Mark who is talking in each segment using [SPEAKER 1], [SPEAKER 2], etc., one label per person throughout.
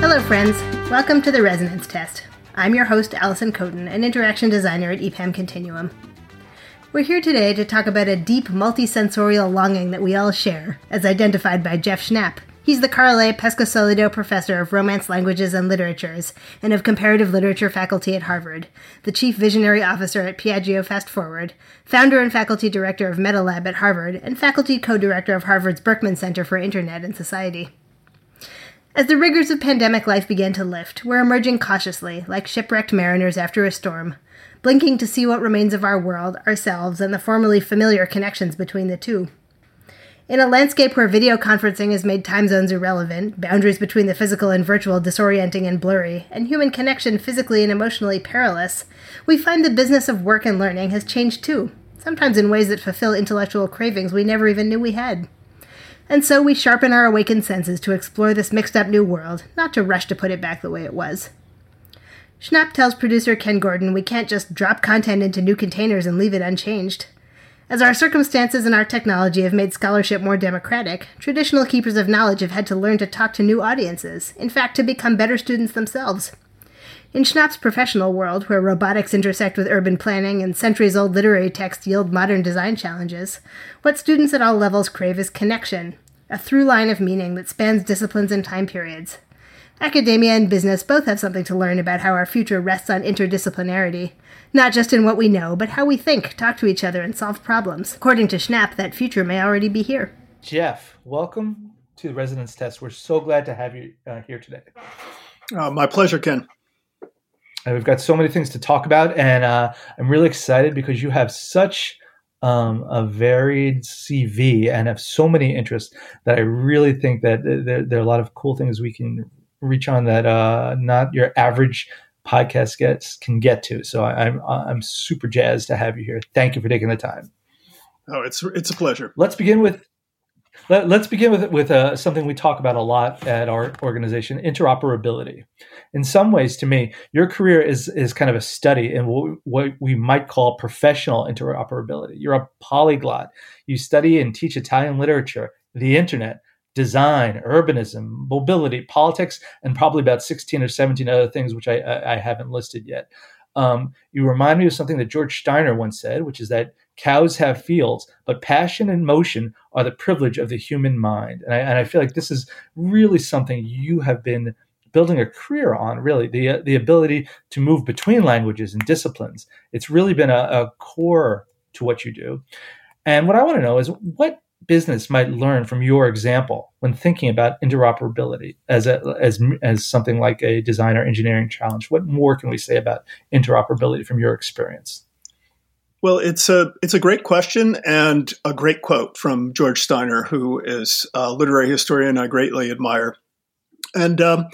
[SPEAKER 1] Hello, friends. Welcome to the Resonance Test. I'm your host, Alison Kotin, an interaction designer at EPAM Continuum. We're here today to talk about a deep multisensorial longing that we all share, as identified by Jeff Schnapp. He's the Carl A. Pescosolido Professor of Romance Languages and Literatures and of Comparative Literature faculty at Harvard, the Chief Visionary Officer at Piaggio Fast Forward, founder and faculty director of MetaLab at Harvard, and faculty co-director of Harvard's Berkman Center for Internet and Society. As the rigors of pandemic life began to lift, we're emerging cautiously, like shipwrecked mariners after a storm, blinking to see what remains of our world, ourselves, and the formerly familiar connections between the two. In a landscape where video conferencing has made time zones irrelevant, boundaries between the physical and virtual disorienting and blurry, and human connection physically and emotionally perilous, we find the business of work and learning has changed too, sometimes in ways that fulfill intellectual cravings we never even knew we had. And so we sharpen our awakened senses to explore this mixed up new world, not to rush to put it back the way it was. Schnapp tells producer Ken Gordon we can't just drop content into new containers and leave it unchanged. As our circumstances and our technology have made scholarship more democratic, traditional keepers of knowledge have had to learn to talk to new audiences, in fact, to become better students themselves. In Schnapp's professional world, where robotics intersect with urban planning and centuries old literary texts yield modern design challenges, what students at all levels crave is connection, a through line of meaning that spans disciplines and time periods. Academia and business both have something to learn about how our future rests on interdisciplinarity, not just in what we know, but how we think, talk to each other, and solve problems. According to Schnapp, that future may already be here.
[SPEAKER 2] Jeff, welcome to the Resonance Test. We're so glad to have you uh, here today.
[SPEAKER 3] Uh, my pleasure, Ken.
[SPEAKER 2] And we've got so many things to talk about, and uh, I'm really excited because you have such um, a varied CV and have so many interests that I really think that there, there, are a lot of cool things we can reach on that uh, not your average podcast gets can get to. So I, I'm I'm super jazzed to have you here. Thank you for taking the time.
[SPEAKER 3] Oh, it's it's a pleasure.
[SPEAKER 2] Let's begin with let, us begin with with uh, something we talk about a lot at our organization: interoperability. In some ways, to me, your career is is kind of a study in what, what we might call professional interoperability. You're a polyglot. You study and teach Italian literature, the internet, design, urbanism, mobility, politics, and probably about 16 or 17 other things, which I, I, I haven't listed yet. Um, you remind me of something that George Steiner once said, which is that Cows have fields, but passion and motion are the privilege of the human mind. And I, and I feel like this is really something you have been building a career on, really, the, uh, the ability to move between languages and disciplines. It's really been a, a core to what you do. And what I want to know is what business might learn from your example when thinking about interoperability as a, as as something like a design or engineering challenge? What more can we say about interoperability from your experience?
[SPEAKER 3] Well, it's a it's a great question and a great quote from George Steiner, who is a literary historian I greatly admire. And um,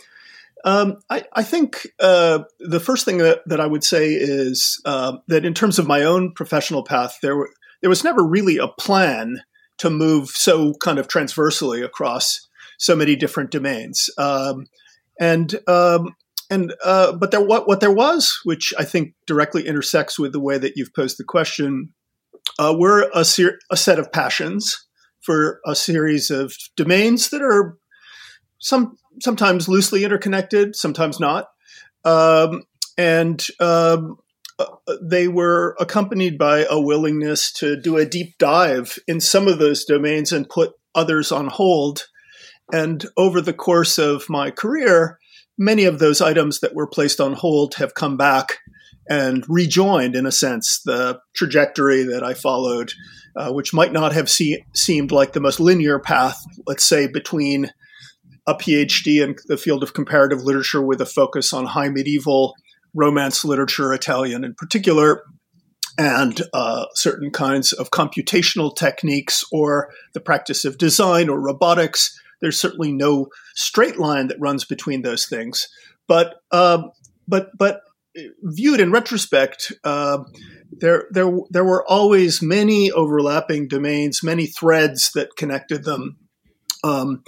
[SPEAKER 3] um, I, I, think uh, the first thing that, that, I would say is uh, that in terms of my own professional path, there were, there was never really a plan to move so kind of transversely across so many different domains. Um, and um, and uh, but there what what there was, which I think directly intersects with the way that you've posed the question, uh, were a, ser- a set of passions for a series of domains that are some sometimes loosely interconnected, sometimes not, um, and um, they were accompanied by a willingness to do a deep dive in some of those domains and put others on hold. And over the course of my career, many of those items that were placed on hold have come back and rejoined, in a sense, the trajectory that I followed, uh, which might not have see- seemed like the most linear path, let's say, between a PhD in the field of comparative literature with a focus on high medieval romance literature, Italian in particular, and uh, certain kinds of computational techniques or the practice of design or robotics there's certainly no straight line that runs between those things. But um, but but viewed in retrospect, uh, there there there were always many overlapping domains, many threads that connected them. Um,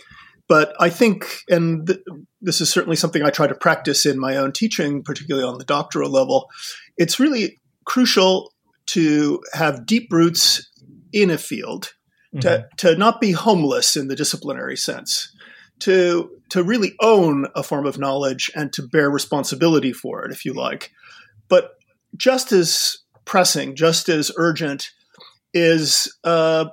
[SPEAKER 3] but I think, and th- this is certainly something I try to practice in my own teaching, particularly on the doctoral level. It's really crucial to have deep roots in a field mm-hmm. to, to not be homeless in the disciplinary sense, to, to really own a form of knowledge and to bear responsibility for it, if you like. But just as pressing, just as urgent, is uh,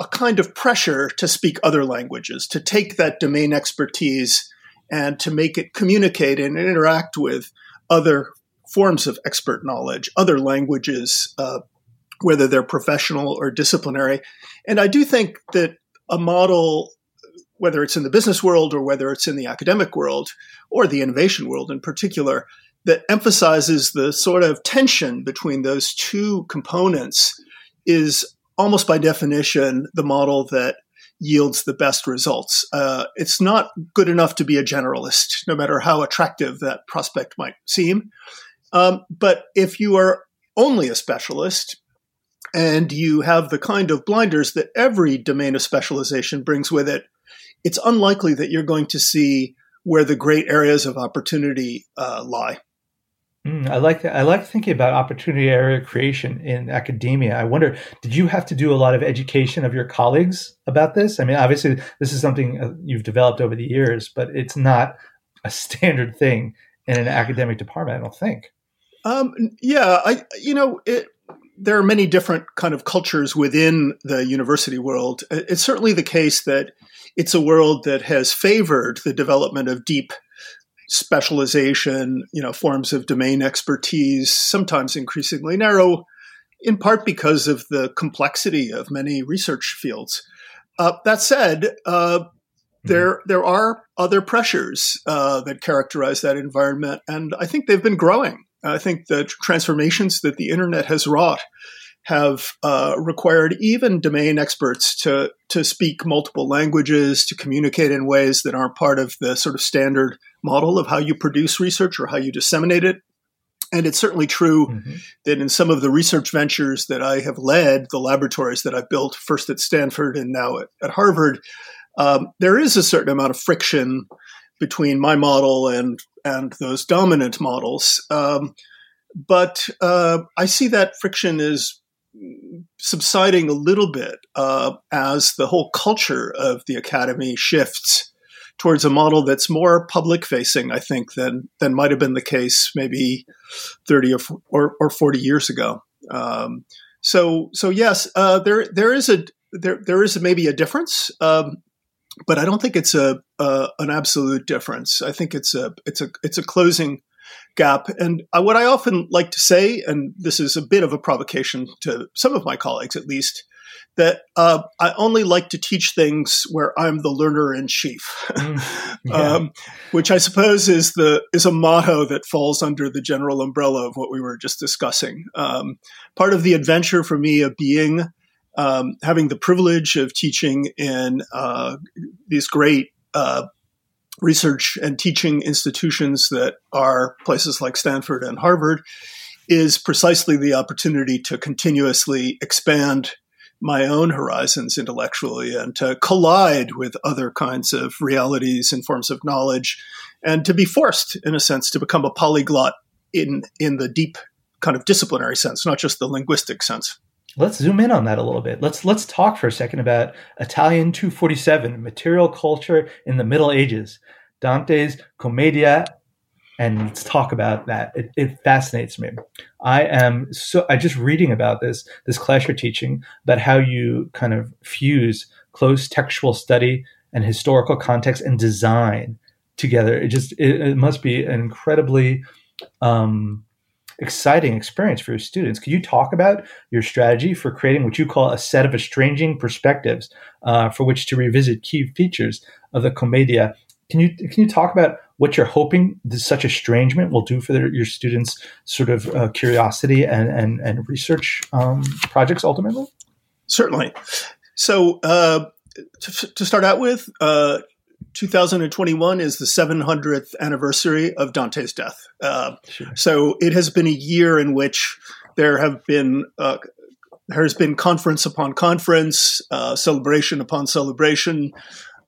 [SPEAKER 3] a kind of pressure to speak other languages, to take that domain expertise and to make it communicate and interact with other forms of expert knowledge, other languages, uh, whether they're professional or disciplinary. And I do think that a model, whether it's in the business world or whether it's in the academic world or the innovation world in particular, that emphasizes the sort of tension between those two components is almost by definition the model that yields the best results. Uh, it's not good enough to be a generalist, no matter how attractive that prospect might seem. Um, but if you are only a specialist and you have the kind of blinders that every domain of specialization brings with it, it's unlikely that you're going to see where the great areas of opportunity uh, lie.
[SPEAKER 2] Mm, I like. I like thinking about opportunity area creation in academia. I wonder, did you have to do a lot of education of your colleagues about this? I mean, obviously, this is something uh, you've developed over the years, but it's not a standard thing in an academic department. I don't think.
[SPEAKER 3] Um, yeah, I you know it, there are many different kind of cultures within the university world. It's certainly the case that it's a world that has favored the development of deep specialization, you know, forms of domain expertise, sometimes increasingly narrow, in part because of the complexity of many research fields. Uh, that said, uh, mm-hmm. there there are other pressures uh, that characterize that environment, and I think they've been growing. I think the transformations that the internet has wrought have uh, required even domain experts to to speak multiple languages, to communicate in ways that aren't part of the sort of standard model of how you produce research or how you disseminate it. And it's certainly true mm-hmm. that in some of the research ventures that I have led, the laboratories that I've built, first at Stanford and now at, at Harvard, um, there is a certain amount of friction between my model and and those dominant models. Um, but uh, I see that friction is subsiding a little bit uh, as the whole culture of the academy shifts towards a model that's more public facing, I think, than than might have been the case maybe thirty or or, or forty years ago. Um, so so yes, uh, there there is a there there is maybe a difference, um, but I don't think it's a, a, an absolute difference. I think it's a it's a it's a closing gap. And uh, what I often like to say, and this is a bit of a provocation to some of my colleagues at least, that uh, I only like to teach things where I'm the learner in chief, mm, yeah. um, which I suppose is the is a motto that falls under the general umbrella of what we were just discussing. Um, part of the adventure for me of being um, having the privilege of teaching in uh, these great uh, research and teaching institutions that are places like Stanford and Harvard is precisely the opportunity to continuously expand my own horizons intellectually and to collide with other kinds of realities and forms of knowledge and to be forced in a sense to become a polyglot in in the deep kind of disciplinary sense not just the linguistic sense.
[SPEAKER 2] Let's zoom in on that a little bit. Let's let's talk for a second about italian 247 material culture in the middle ages dante's commedia and let's talk about that. It, it, fascinates me. I am so I just reading about this this you're teaching about how you kind of fuse close textual study and historical context and design together. It just it, it must be an incredibly um, exciting experience for your students. Could you talk about your strategy for creating what you call a set of estranging perspectives uh, for which to revisit key features of the Commedia? Can you can you talk about what you're hoping this such estrangement will do for their, your students' sort of uh, curiosity and, and, and research um, projects ultimately?
[SPEAKER 3] Certainly. So, uh, to, to, start out with, uh, 2021 is the 700th anniversary of Dante's death. Uh, sure. So, it has been a year in which there have been uh, there has been conference upon conference, uh, celebration upon celebration.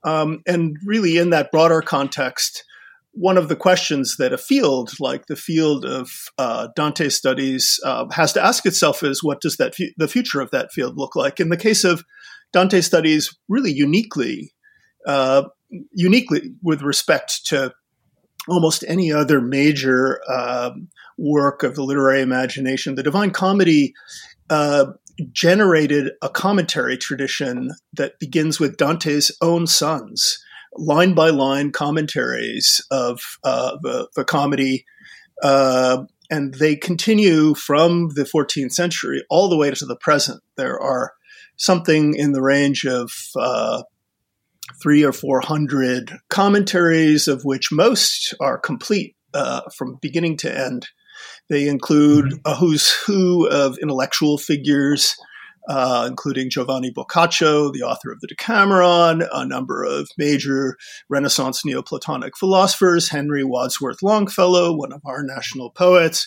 [SPEAKER 3] Um, and really, in that broader context, one of the questions that a field like the field of uh, Dante studies uh, has to ask itself is what does that fu- the future of that field look like? In the case of Dante studies really uniquely, uh, uniquely with respect to almost any other major um, work of the literary imagination. The Divine Comedy uh, generated a commentary tradition that begins with Dante's own sons, line by line commentaries of uh, the, the, comedy. Uh, and they continue from the 14th century all the way to the present. There are something in the range of uh, three or four hundred commentaries, of which most are complete uh, from beginning to end. They include mm-hmm. a who's who of intellectual figures, uh, including Giovanni Boccaccio, the author of the Decameron, a number of major Renaissance Neoplatonic philosophers, Henry Wadsworth Longfellow, one of our national poets,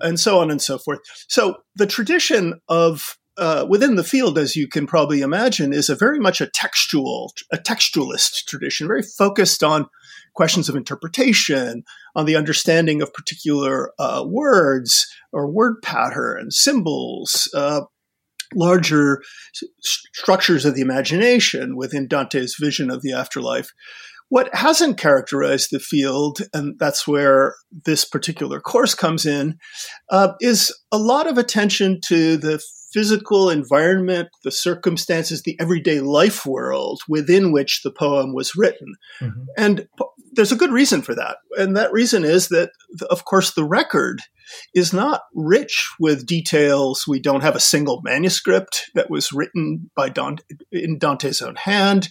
[SPEAKER 3] and so on and so forth. So the tradition of uh, within the field, as you can probably imagine, is a very much a textual, a textualist tradition, very focused on questions of interpretation, on the understanding of particular uh, words or word patterns, symbols, uh, larger s- structures of the imagination within Dante's vision of the afterlife. What hasn't characterized the field, and that's where this particular course comes in, uh, is a lot of attention to the physical environment, the circumstances, the everyday life world within which the poem was written. Mm-hmm. And there's a good reason for that. And that reason is that, of course, the record is not rich with details. We don't have a single manuscript that was written by Dante, in Dante's own hand.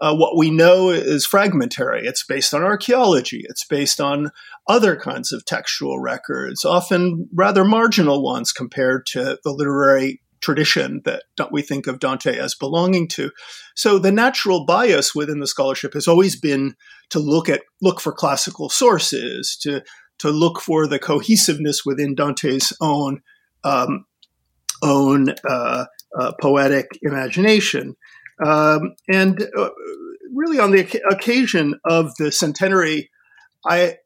[SPEAKER 3] Uh, what we know is fragmentary. It's based on archaeology. It's based on other kinds of textual records, often rather marginal ones compared to the literary tradition that we think of Dante as belonging to. So the natural bias within the scholarship has always been to look at look for classical sources, to to look for the cohesiveness within Dante's own um, own uh, uh, poetic imagination, um, and uh, really on the occasion of the centenary, I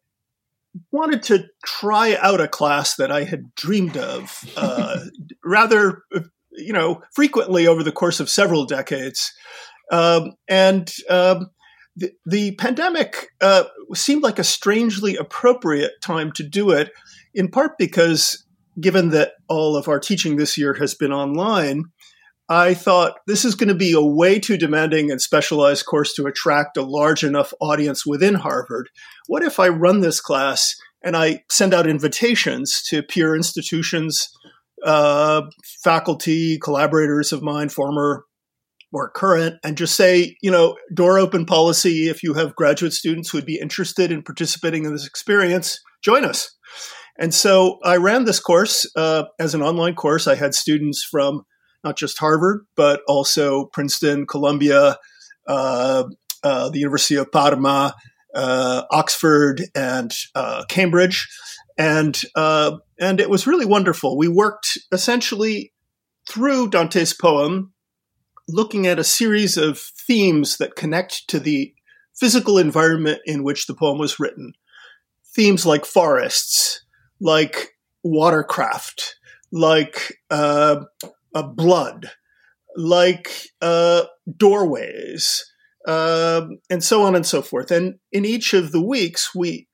[SPEAKER 3] wanted to try out a class that I had dreamed of uh, rather, you know, frequently over the course of several decades. Um, and um, the, the, pandemic uh, seemed like a strangely appropriate time to do it, in part because, given that all of our teaching this year has been online, I thought this is going to be a way too demanding and specialized course to attract a large enough audience within Harvard. What if I run this class and I send out invitations to peer institutions, uh, faculty, collaborators of mine, former or current, and just say, you know, door open policy. If you have graduate students who would be interested in participating in this experience, join us. And so I ran this course uh, as an online course. I had students from not just Harvard, but also Princeton, Columbia, uh, uh, the University of Parma, uh, Oxford, and uh, Cambridge, and uh, and it was really wonderful. We worked essentially through Dante's poem, looking at a series of themes that connect to the physical environment in which the poem was written. Themes like forests, like watercraft, like uh, blood, like uh, doorways, um, and so on and so forth. And in each of the weeks, we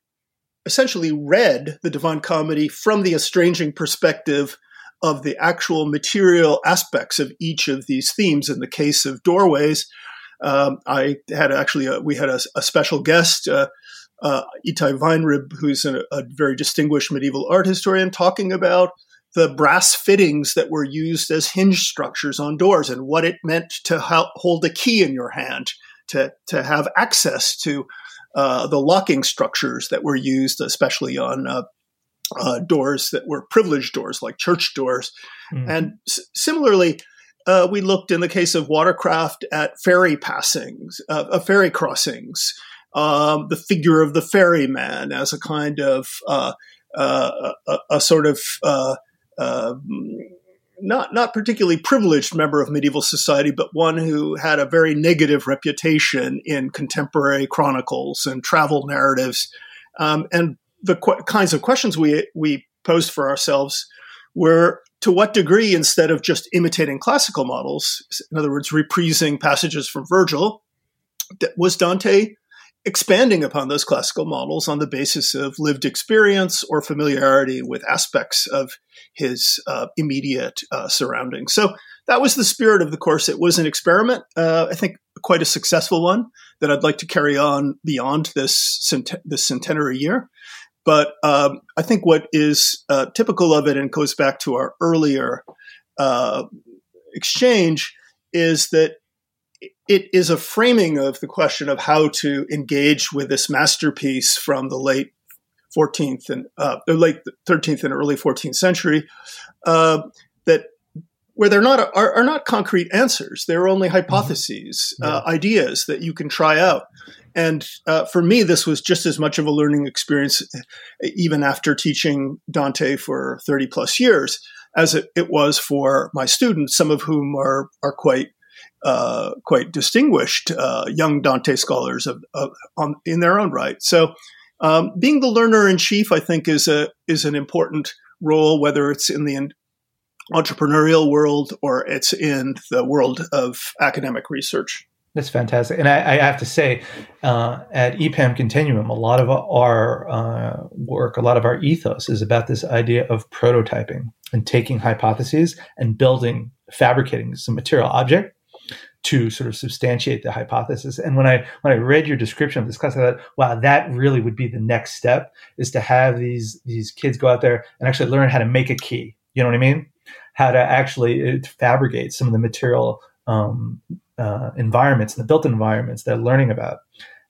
[SPEAKER 3] essentially read the Divine Comedy from the estranging perspective of the actual material aspects of each of these themes. In the case of doorways, um, I had actually a, we had a, a special guest. Uh, uh, Ittai Weinryb, who's a, a, very distinguished medieval art historian, talking about the brass fittings that were used as hinge structures on doors and what it meant to hold a key in your hand, to, to have access to uh, the locking structures that were used, especially on uh, uh, doors that were privileged doors, like church doors. Mm. And s- similarly, uh, we looked in the case of watercraft at ferry passings, uh, ferry crossings, um, the figure of the ferryman as a kind of uh, a, a, sort of uh, not not particularly privileged member of medieval society, but one who had a very negative reputation in contemporary chronicles and travel narratives. Um, and the qu- kinds of questions we we posed for ourselves were to what degree, instead of just imitating classical models, in other words, reprising passages from Virgil, was Dante expanding upon those classical models on the basis of lived experience or familiarity with aspects of his uh, immediate uh, surroundings. So that was the spirit of the course. It was an experiment, uh, I think, quite a successful one that I'd like to carry on beyond this cent- this centenary year. But um, I think what is uh, typical of it and goes back to our earlier uh, exchange is that it is a framing of the question of how to engage with this masterpiece from the late 14th and uh, late 13th and early 14th century uh, that where they're not are, are, not concrete answers they're only mm-hmm. hypotheses mm-hmm. yeah. uh, ideas that you can try out and uh, for me this was just as much of a learning experience even after teaching dante for 30 plus years as it, it was for my students some of whom are are quite uh, quite distinguished uh, young Dante scholars of, of, on, in their own right. So, um, being the learner in chief, I think, is a is an important role, whether it's in the entrepreneurial world or it's in the world of academic research.
[SPEAKER 2] That's fantastic, and I, I have to say, uh, at EPAM Continuum, a lot of our uh, work, a lot of our ethos is about this idea of prototyping and taking hypotheses and building, fabricating some material object to sort of substantiate the hypothesis. And when I when I read your description of this class, I thought, wow, that really would be the next step is to have these these kids go out there and actually learn how to make a key. You know what I mean? How to actually uh, fabricate some of the material um, uh, environments and the built environments they're learning about,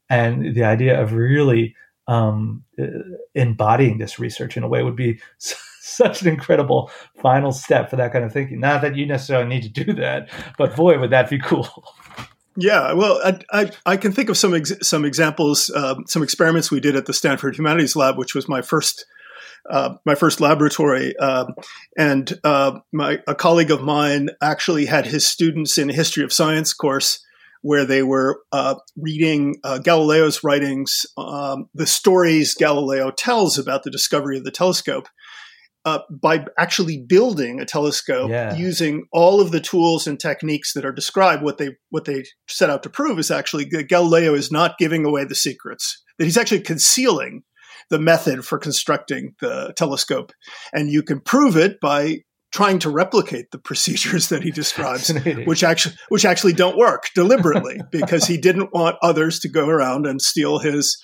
[SPEAKER 2] and the idea of really um, uh, embodying this research in a way would be such an incredible final step for that kind of thinking. Not that you necessarily need to do that, but boy, would that be cool.
[SPEAKER 3] Yeah, well, I, I, I can think of some ex- some examples, uh, some experiments we did at the Stanford Humanities Lab, which was my first uh, my first laboratory, uh, and my a colleague of mine actually had his students in a history of science course where they were uh, reading uh, Galileo's writings, um, the stories Galileo tells about the discovery of the telescope, uh, by actually building a telescope yeah. using all of the tools and techniques that are described. What they what they set out to prove is actually that Galileo is not giving away the secrets; that he's actually concealing the method for constructing the telescope, and you can prove it by trying to replicate the procedures that he describes, which actually which actually don't work deliberately because he didn't want others to go around and steal his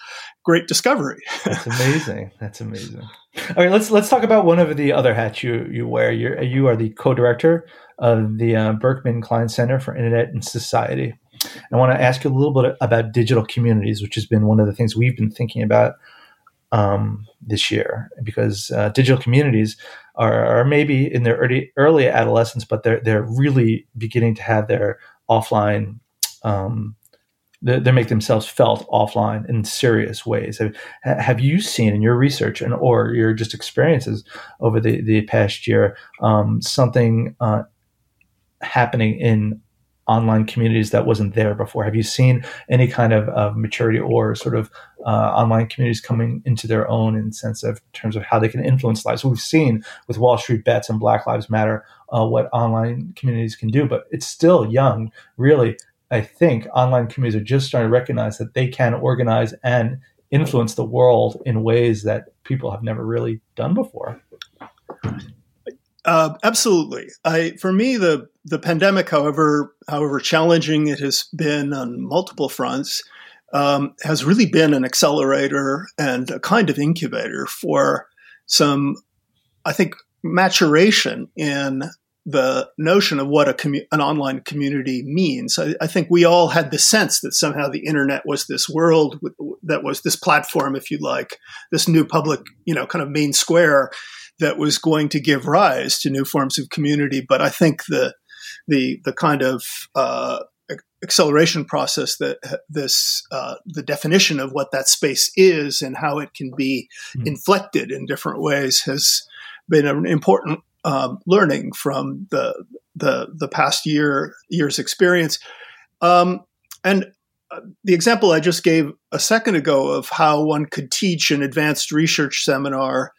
[SPEAKER 3] great discovery.
[SPEAKER 2] That's amazing. That's amazing. All right, let's let's talk about one of the other hats you you wear. You you are the co-director of the uh, Berkman Klein Center for Internet and Society. I want to ask you a little bit about digital communities, which has been one of the things we've been thinking about um, this year, because uh, digital communities are, maybe in their early early adolescence, but they're they're really beginning to have their offline um, they, they make themselves felt offline in serious ways. Have, have you seen in your research and or your just experiences over the, the past year um, something uh, happening in online communities that wasn't there before? Have you seen any kind of, maturity or sort of uh, online communities coming into their own in sense of terms of how they can influence lives? We've seen with Wall Street Bets and Black Lives Matter uh, what online communities can do, but it's still young, really. I think online communities are just starting to recognize that they can organize and influence the world in ways that people have never really done before.
[SPEAKER 3] Uh, absolutely. I, for me, the the pandemic, however however challenging it has been on multiple fronts, um, has really been an accelerator and a kind of incubator for some, I think, maturation in the notion of what a commu- an online community means. I, I, think we all had the sense that somehow the internet was this world that was this platform, if you like, this new public, you know, kind of main square that was going to give rise to new forms of community. But I think the the the kind of uh, acceleration process that this uh, the definition of what that space is and how it can be mm-hmm. inflected in different ways has been an important um, learning from the the the past year year's experience. Um, and uh, the example I just gave a second ago of how one could teach an advanced research seminar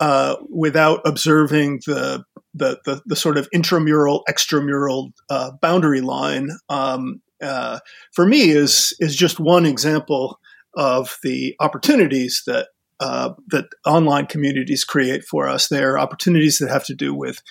[SPEAKER 3] uh, without observing the the, the, the sort of intramural extramural uh, boundary line um, uh, for me is is just one example of the opportunities that uh, that online communities create for us. They are opportunities that have to do with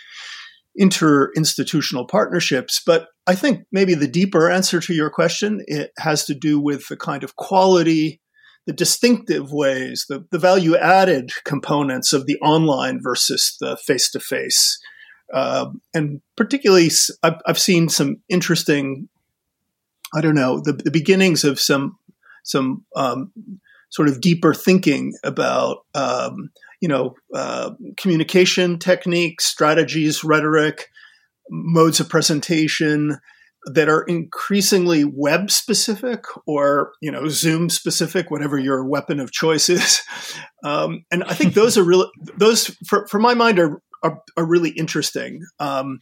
[SPEAKER 3] inter-institutional partnerships. But I think maybe the deeper answer to your question it has to do with the kind of quality, the distinctive ways, the, the value added components of the online versus the face-to-face. Uh, and particularly, I've, I've, seen some interesting, I don't know, the, the beginnings of some some um, sort of deeper thinking about um, you know uh, communication techniques, strategies, rhetoric, modes of presentation that are increasingly web specific or you know Zoom specific, whatever your weapon of choice is. Um, and I think those are really those for, for my mind are are, are really interesting um,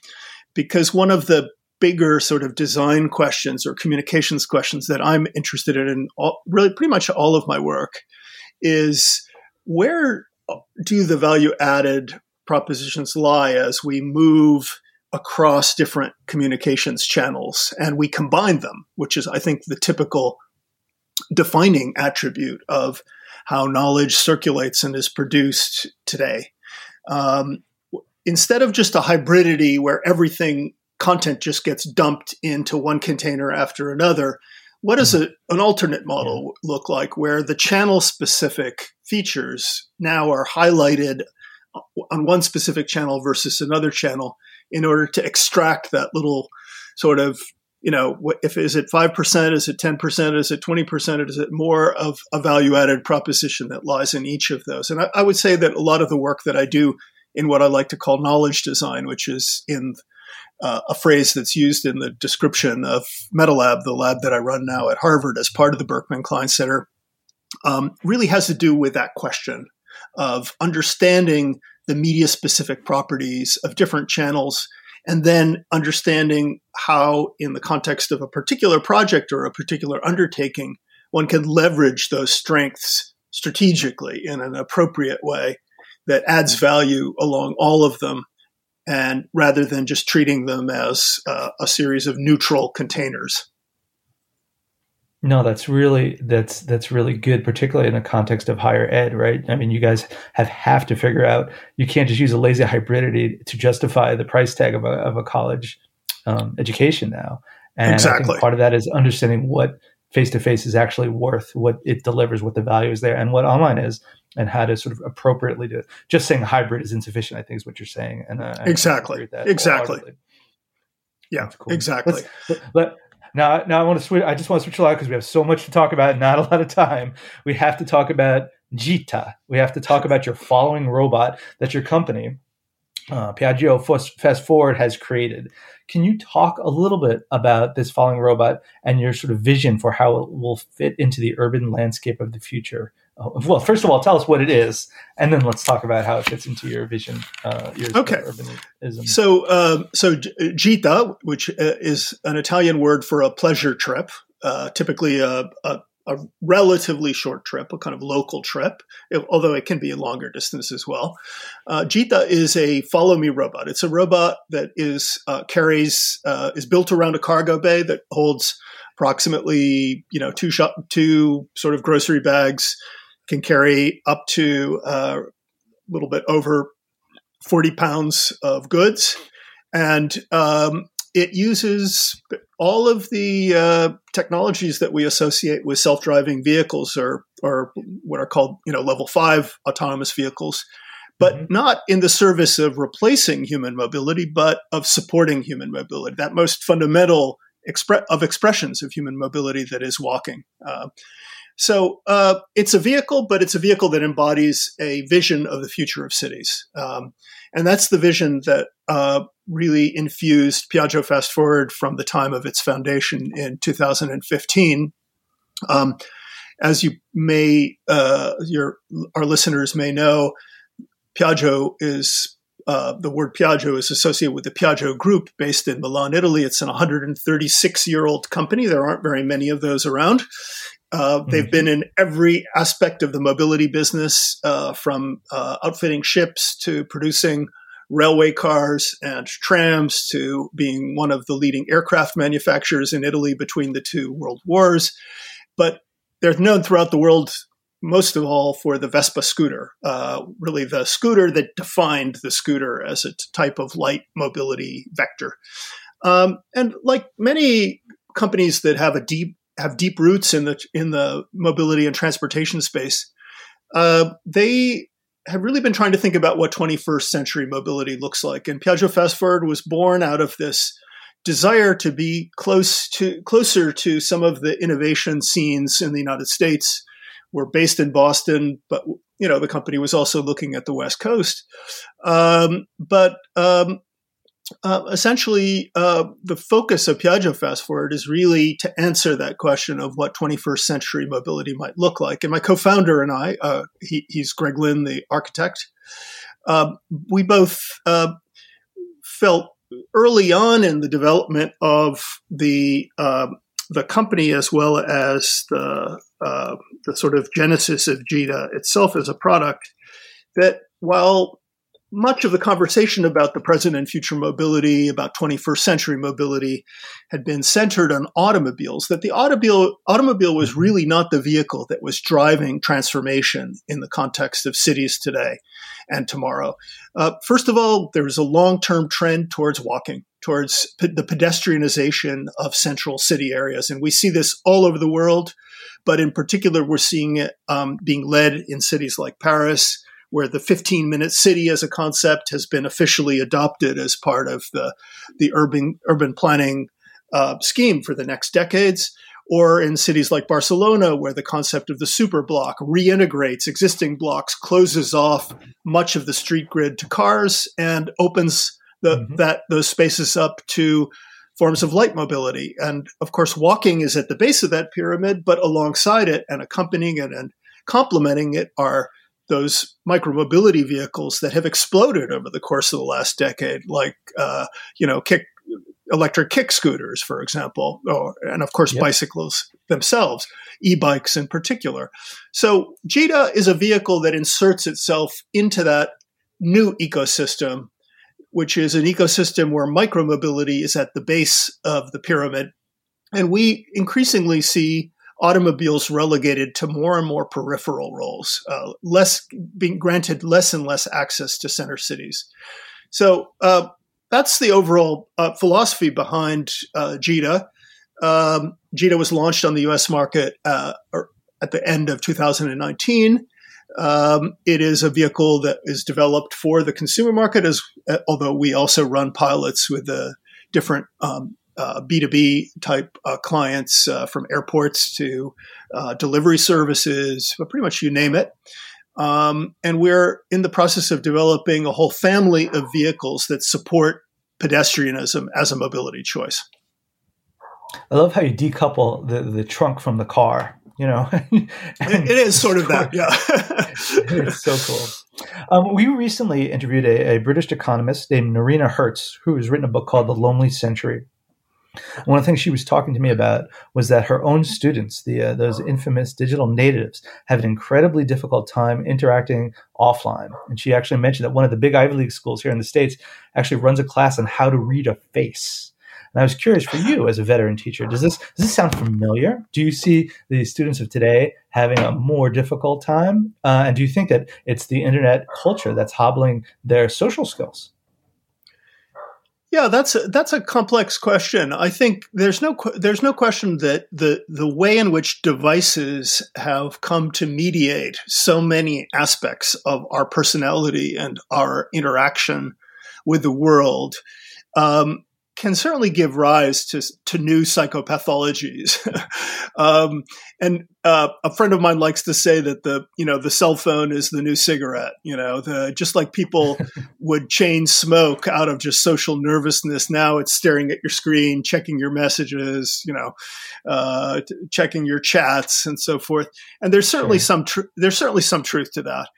[SPEAKER 3] because one of the bigger sort of design questions or communications questions that I'm interested in, in all, really pretty much all of my work, is where do the value added propositions lie as we move across different communications channels and we combine them, which is, I think, the typical defining attribute of how knowledge circulates and is produced today. Um, instead of just a hybridity where everything content just gets dumped into one container after another. What does a, an alternate model look like where the channel specific features now are highlighted on one specific channel versus another channel in order to extract that little sort of you know if is it 5% is it 10% is it 20% is it more of a value added proposition that lies in each of those? And I, I would say that a lot of the work that i do in what i like to call knowledge design which is in uh, a phrase that's used in the description of MetaLab, the lab that I run now at Harvard as part of the Berkman Klein Center, um, really has to do with that question of understanding the media specific properties of different channels and then understanding how, in the context of a particular project or a particular undertaking, one can leverage those strengths strategically in an appropriate way that adds value along all of them and rather than just treating them as uh, a series of neutral containers.
[SPEAKER 2] No, that's really that's that's really good, particularly in the context of higher ed, right? I mean, you guys have have to figure out you can't just use a lazy hybridity to justify the price tag of a of a college um, education now. And exactly. I think part of that is understanding what face to face is actually worth, what it delivers, what the value is there, and what online is and how to sort of appropriately do it. Just saying hybrid is insufficient, I think, is what you're saying. And uh,
[SPEAKER 3] exactly, exactly. Yeah, cool. exactly.
[SPEAKER 2] But now, now I want to switch. I just want to switch a lot because we have so much to talk about, and not a lot of time. We have to talk about gita. We have to talk about your following robot that your company, uh, Piaggio Fast Forward, has created. Can you talk a little bit about this following robot and your sort of vision for how it will fit into the urban landscape of the future? Well, first of all, tell us what it is, and then let's talk about how it fits into your vision. Uh, your
[SPEAKER 3] okay. Urbanism. So, um, so gita, which uh, is an Italian word for a pleasure trip, uh, typically a, a, a, relatively short trip, a kind of local trip, although it can be a longer distance as well. Uh, gita is a follow me robot. It's a robot that is uh, carries uh, is built around a cargo bay that holds approximately you know two shot two sort of grocery bags can carry up to uh, a little bit over 40 pounds of goods. And um, it uses all of the uh, technologies that we associate with self-driving vehicles or, or what are called you know level five autonomous vehicles but mm-hmm. not in the service of replacing human mobility but of supporting human mobility that most fundamental expre- of expressions of human mobility that is walking uh, so uh, it's a vehicle, but it's a vehicle that embodies a vision of the future of cities. Um, and that's the vision that uh, really infused Piaggio Fast Forward from the time of its foundation in 2015. Um, as you may, uh, your our listeners may know, Piaggio is uh, the word Piaggio is associated with the Piaggio Group based in Milan, Italy. It's an 136 year old company. There aren't very many of those around. Uh, they've mm-hmm. been in every aspect of the mobility business, uh, from uh, outfitting ships to producing railway cars and trams to being one of the leading aircraft manufacturers in Italy between the two world wars. But they're known throughout the world most of all for the Vespa scooter, uh, really the scooter that defined the scooter as a type of light mobility vector. Um, and like many companies that have a deep have deep roots in the in the mobility and transportation space, uh, they have really been trying to think about what 21st century mobility looks like. And Piaggio Fast Forward was born out of this desire to be close to closer to some of the innovation scenes in the United States. We're based in Boston, but you know the company was also looking at the West Coast. Um, but um, uh, essentially, uh, the focus of Piaggio Fast Forward is really to answer that question of what 21st century mobility might look like. And my co-founder and I, uh, he, he's Greg Lynn, the architect. Um, we both uh, felt early on in the development of the um, the company as well as the uh, the sort of genesis of gita itself as a product that while much of the conversation about the present and future mobility, about 21st century mobility, had been centered on automobiles, that the automobile, automobile was mm-hmm. really not the vehicle that was driving transformation in the context of cities today and tomorrow. Uh, first of all, there is a long term trend towards walking, towards pe- the pedestrianization of central city areas. And we see this all over the world, but in particular, we're seeing it um, being led in cities like Paris where the 15 minute city as a concept has been officially adopted as part of the, the urban, urban planning uh, scheme for the next decades. Or in cities like Barcelona, where the concept of the super block reintegrates existing blocks, closes off much of the street grid to cars, and opens the, mm-hmm. that those spaces up to forms of light mobility. And of course, walking is at the base of that pyramid, but alongside it and accompanying it and complementing it are those micromobility vehicles that have exploded over the course of the last decade, like uh, you know, kick electric kick scooters, for example, or, and of course yep. bicycles themselves, e-bikes in particular. So gita is a vehicle that inserts itself into that new ecosystem, which is an ecosystem where micromobility is at the base of the pyramid. And we increasingly see automobiles relegated to more and more peripheral roles, uh, less being granted less and less access to center cities. So uh, that's the overall uh, philosophy behind uh, gita. Um, gita was launched on the U.S. market uh, er, at the end of 2019. Um, it is a vehicle that is developed for the consumer market, as uh, although we also run pilots with the different um, B2B type uh, clients uh, from airports to uh, delivery services, but pretty much you name it. Um, and we're in the process of developing a whole family of vehicles that support pedestrianism as a mobility choice.
[SPEAKER 2] I love how you decouple the, the trunk from the car. You know,
[SPEAKER 3] it is sort of that. Yeah,
[SPEAKER 2] it's so cool. Um, we recently interviewed a, a, British economist named Noreena Hertz, who has written a book called The Lonely Century. One of the things she was talking to me about was that her own students, the uh, those infamous digital natives, have an incredibly difficult time interacting offline. And she actually mentioned that one of the big Ivy League schools here in the states actually runs a class on how to read a face. And I was curious for you as a veteran teacher, does this does this sound familiar? Do you see the students of today having a more difficult time? Uh, and do you think that it's the internet culture that's hobbling their social skills?
[SPEAKER 3] Yeah, that's a, that's a complex question. I think there's no there's no question that the the way in which devices have come to mediate so many aspects of our personality and our interaction with the world um, can certainly give rise to, to new psychopathologies. um, and uh, a friend of mine likes to say that the you know the cell phone is the new cigarette. You know, the just like people would chain smoke out of just social nervousness. Now it's staring at your screen, checking your messages. You know, uh, t- checking your chats and so forth. And there's certainly sure. some tr- there's certainly some truth to that.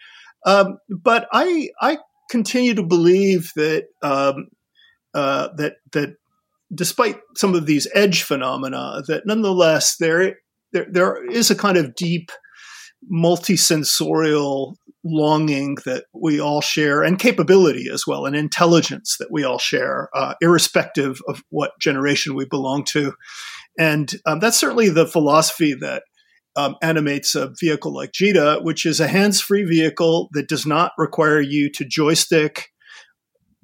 [SPEAKER 3] Um, but I I continue to believe that um, uh, that that despite some of these edge phenomena, that nonetheless there there, there is a kind of deep multisensorial longing that we all share and capability as well and intelligence that we all share uh, irrespective of what generation we belong to. And um, that's certainly the philosophy that um, animates a vehicle like gita, which is a hands-free vehicle that does not require you to joystick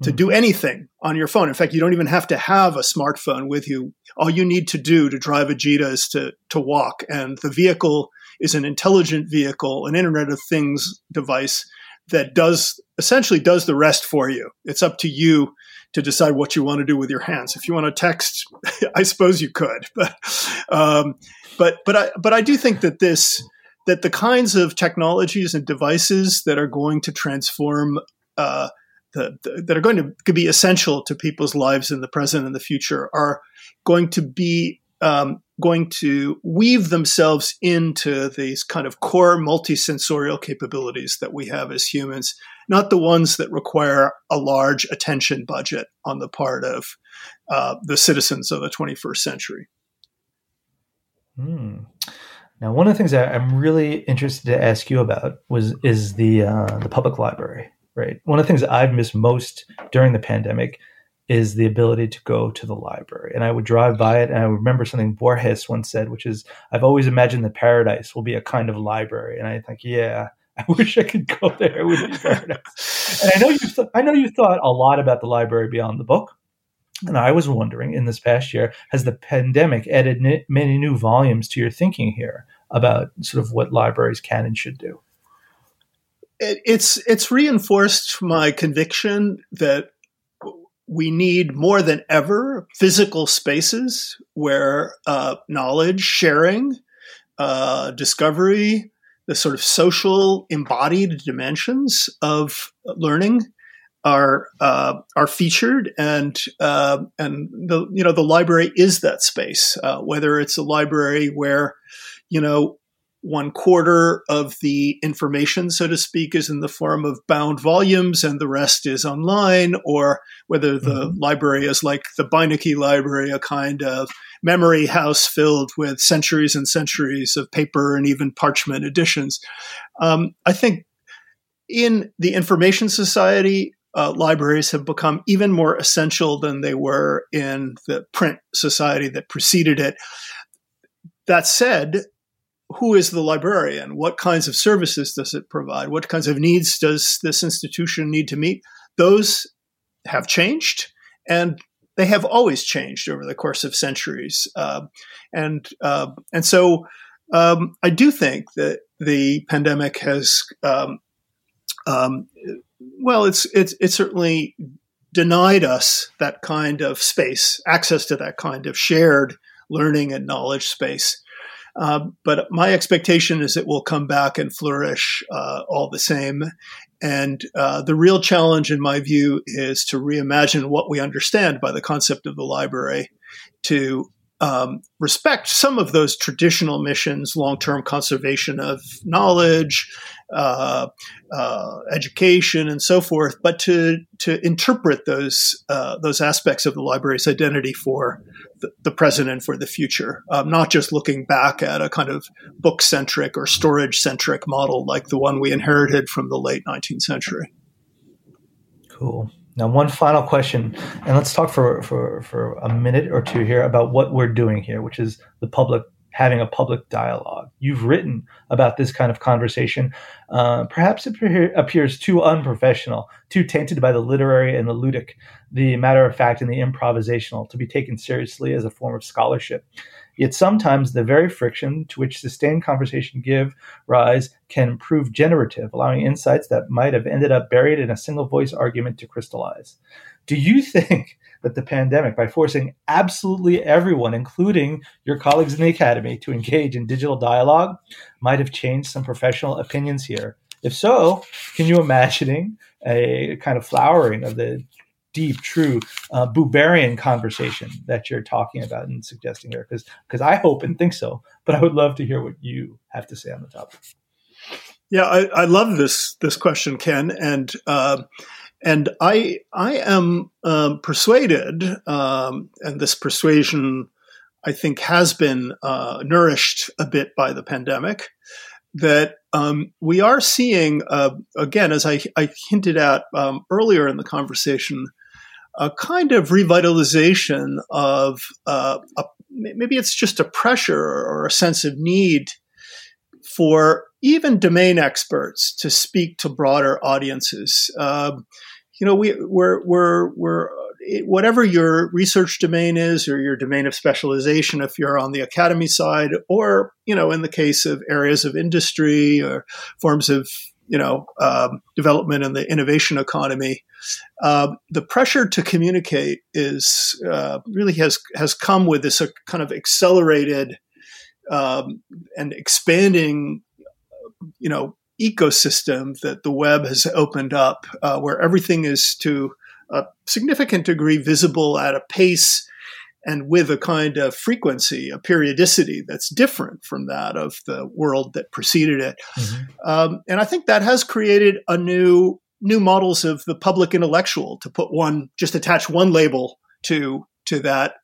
[SPEAKER 3] to do anything on your phone. In fact, you don't even have to have a smartphone with you. All you need to do to drive a gita is to to walk, and the vehicle is an intelligent vehicle, an Internet of Things device that does essentially does the rest for you. It's up to you to decide what you want to do with your hands. If you want to text, I suppose you could, but um, but but I but I do think that this that the kinds of technologies and devices that are going to transform uh, the, the, that are going to be essential to people's lives in the present and the future are going to be um, going to weave themselves into these kind of core multisensorial capabilities that we have as humans, not the ones that require a large attention budget on the part of uh, the citizens of the 21st century.
[SPEAKER 2] Hmm. Now, one of the things that I'm really interested to ask you about was is the uh, the public library right? One of the things that I've missed most during the pandemic is the ability to go to the library. And I would drive by it, and I remember something Borges once said, which is, "I've always imagined that paradise will be a kind of library." And I think, yeah, I wish I could go there with paradise. and I know you, th- I know you thought a lot about the library beyond the book. And I was wondering, in this past year, has the pandemic added n- many new volumes to your thinking here about sort of what libraries can and should do?
[SPEAKER 3] It's it's reinforced my conviction that we need more than ever physical spaces where uh, knowledge sharing, uh, discovery, the sort of social embodied dimensions of learning are uh, are featured, and uh, and the you know the library is that space. Uh, whether it's a library where you know one quarter of the information, so to speak, is in the form of bound volumes and the rest is online, or whether the mm-hmm. library is like the Beinecke Library, a kind of memory house filled with centuries and centuries of paper and even parchment editions. Um, I think in the information society, uh, libraries have become even more essential than they were in the print society that preceded it. That said, who is the librarian? What kinds of services does it provide? What kinds of needs does this institution need to meet? Those have changed, and they have always changed over the course of centuries. Uh, and uh, and so um, I do think that the pandemic has, um, um, well, it's it's it's certainly denied us that kind of space, access to that kind of shared learning and knowledge space. Uh, but my expectation is it will come back and flourish uh, all the same. And uh, the real challenge, in my view, is to reimagine what we understand by the concept of the library to um, respect some of those traditional missions, long-term conservation of knowledge, uh, uh, education, and so forth, but to to interpret those uh, those aspects of the library's identity for the, the present and for the future, um, not just looking back at a kind of book-centric or storage-centric model like the one we inherited from the late 19th century.
[SPEAKER 2] Cool. Now, one final question, and let's talk for, for, for a minute or two here about what we're doing here, which is the public having a public dialogue. You've written about this kind of conversation. Uh, perhaps it appears too unprofessional, too tainted by the literary and the ludic, the matter of fact and the improvisational to be taken seriously as a form of scholarship. Yet sometimes the very friction to which sustained conversation give rise can prove generative, allowing insights that might have ended up buried in a single voice argument to crystallize. Do you think that the pandemic, by forcing absolutely everyone, including your colleagues in the academy, to engage in digital dialogue, might have changed some professional opinions here? If so, can you imagining a kind of flowering of the deep, true uh, Buberian conversation that you're talking about and suggesting here? Because because I hope and think so, but I would love to hear what you have to say on the topic.
[SPEAKER 3] Yeah, I, I love this this question, Ken, and uh, and I I am um, persuaded, um, and this persuasion I think has been uh, nourished a bit by the pandemic. that um, we are seeing, uh, again, as I, I hinted at um, earlier in the conversation, a kind of revitalization of uh, a, maybe it's just a pressure or a sense of need for even domain experts to speak to broader audiences. Um, you know, we, we're, we're, we're, whatever your research domain is or your domain of specialization, if you're on the academy side, or, you know, in the case of areas of industry or forms of, you know, um, development in the innovation economy, uh, the pressure to communicate is uh, really has has come with this uh, kind of accelerated um, and expanding, you know, ecosystem that the web has opened up, uh, where everything is to a significant degree visible at a pace and with a kind of frequency, a periodicity that's different from that of the world that preceded it. Mm-hmm. Um, and I think that has created a new new models of the public intellectual to put one just attach one label to to that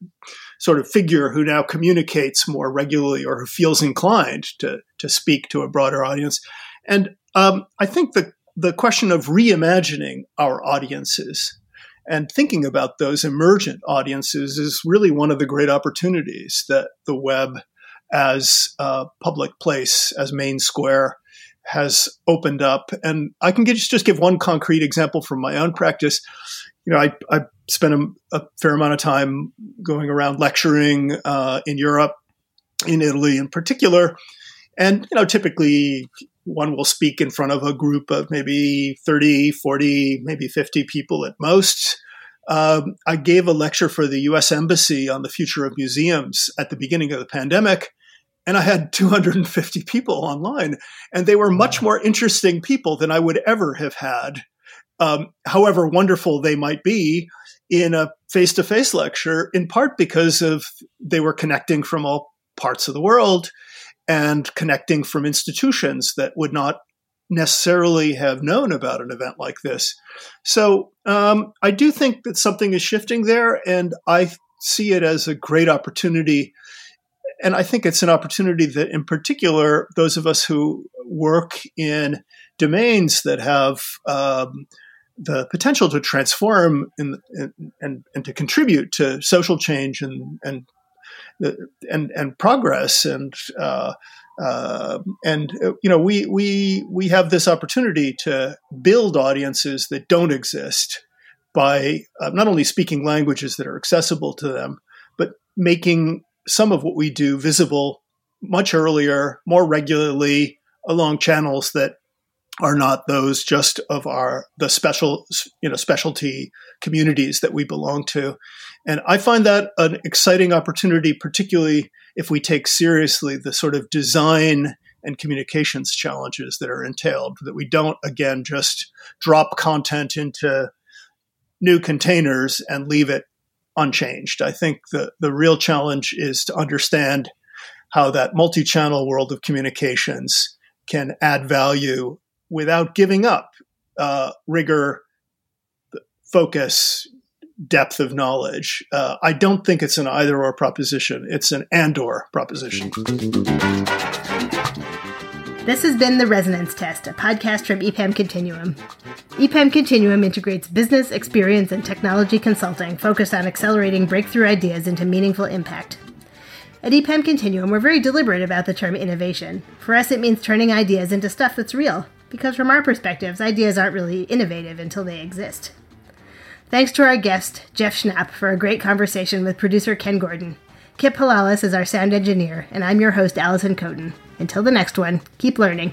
[SPEAKER 3] sort of figure who now communicates more regularly or who feels inclined to to speak to a broader audience. And um, I think the the question of reimagining our audiences and thinking about those emergent audiences is really one of the great opportunities that the web as a public place, as main square, has opened up. And I can just, just give one concrete example from my own practice. You know, I, I spent a, a fair amount of time going around lecturing uh, in Europe, in Italy in particular. And, you know, typically one will speak in front of a group of maybe 30, 40, maybe 50 people at most. Um, I gave a lecture for the US Embassy on the future of museums at the beginning of the pandemic, and I had 250 people online, and they were much more interesting people than I would ever have had, um, however wonderful they might be in a face to face lecture, in part because of they were connecting from all parts of the world and connecting from institutions that would not necessarily have known about an event like this. So um, I do think that something is shifting there, and I see it as a great opportunity. And I think it's an opportunity that, in particular, those of us who work in domains that have um, the potential to transform and, and to contribute to social change and and and, and progress and uh, uh, and uh, you know we we we have this opportunity to build audiences that don't exist by uh, not only speaking languages that are accessible to them, but making some of what we do visible much earlier, more regularly along channels that are not those just of our the special you know specialty communities that we belong to. And i find that an exciting opportunity particularly if we take seriously the sort of design and communications challenges that are entailed that we don't again just drop content into new containers and leave it unchanged. I think the the real challenge is to understand how that multi-channel world of communications can add value without giving up uh, rigor, focus, depth of knowledge. Uh, I don't think it's an either or proposition. It's an and or proposition.
[SPEAKER 1] This has been The Resonance Test, a podcast from EPAM Continuum. EPAM Continuum integrates business, experience, and technology consulting focused on accelerating breakthrough ideas into meaningful impact. At EPAM Continuum, we're very deliberate about the term innovation. For us, it means turning ideas into stuff that's real, because from our perspectives, ideas aren't really innovative until they exist. Thanks to our guest, Jeff Schnapp, for a great conversation with producer Ken Gordon. Kyp Pilalas is our sound engineer, and I'm your host, Alison Kotin. Until the next one, keep learning.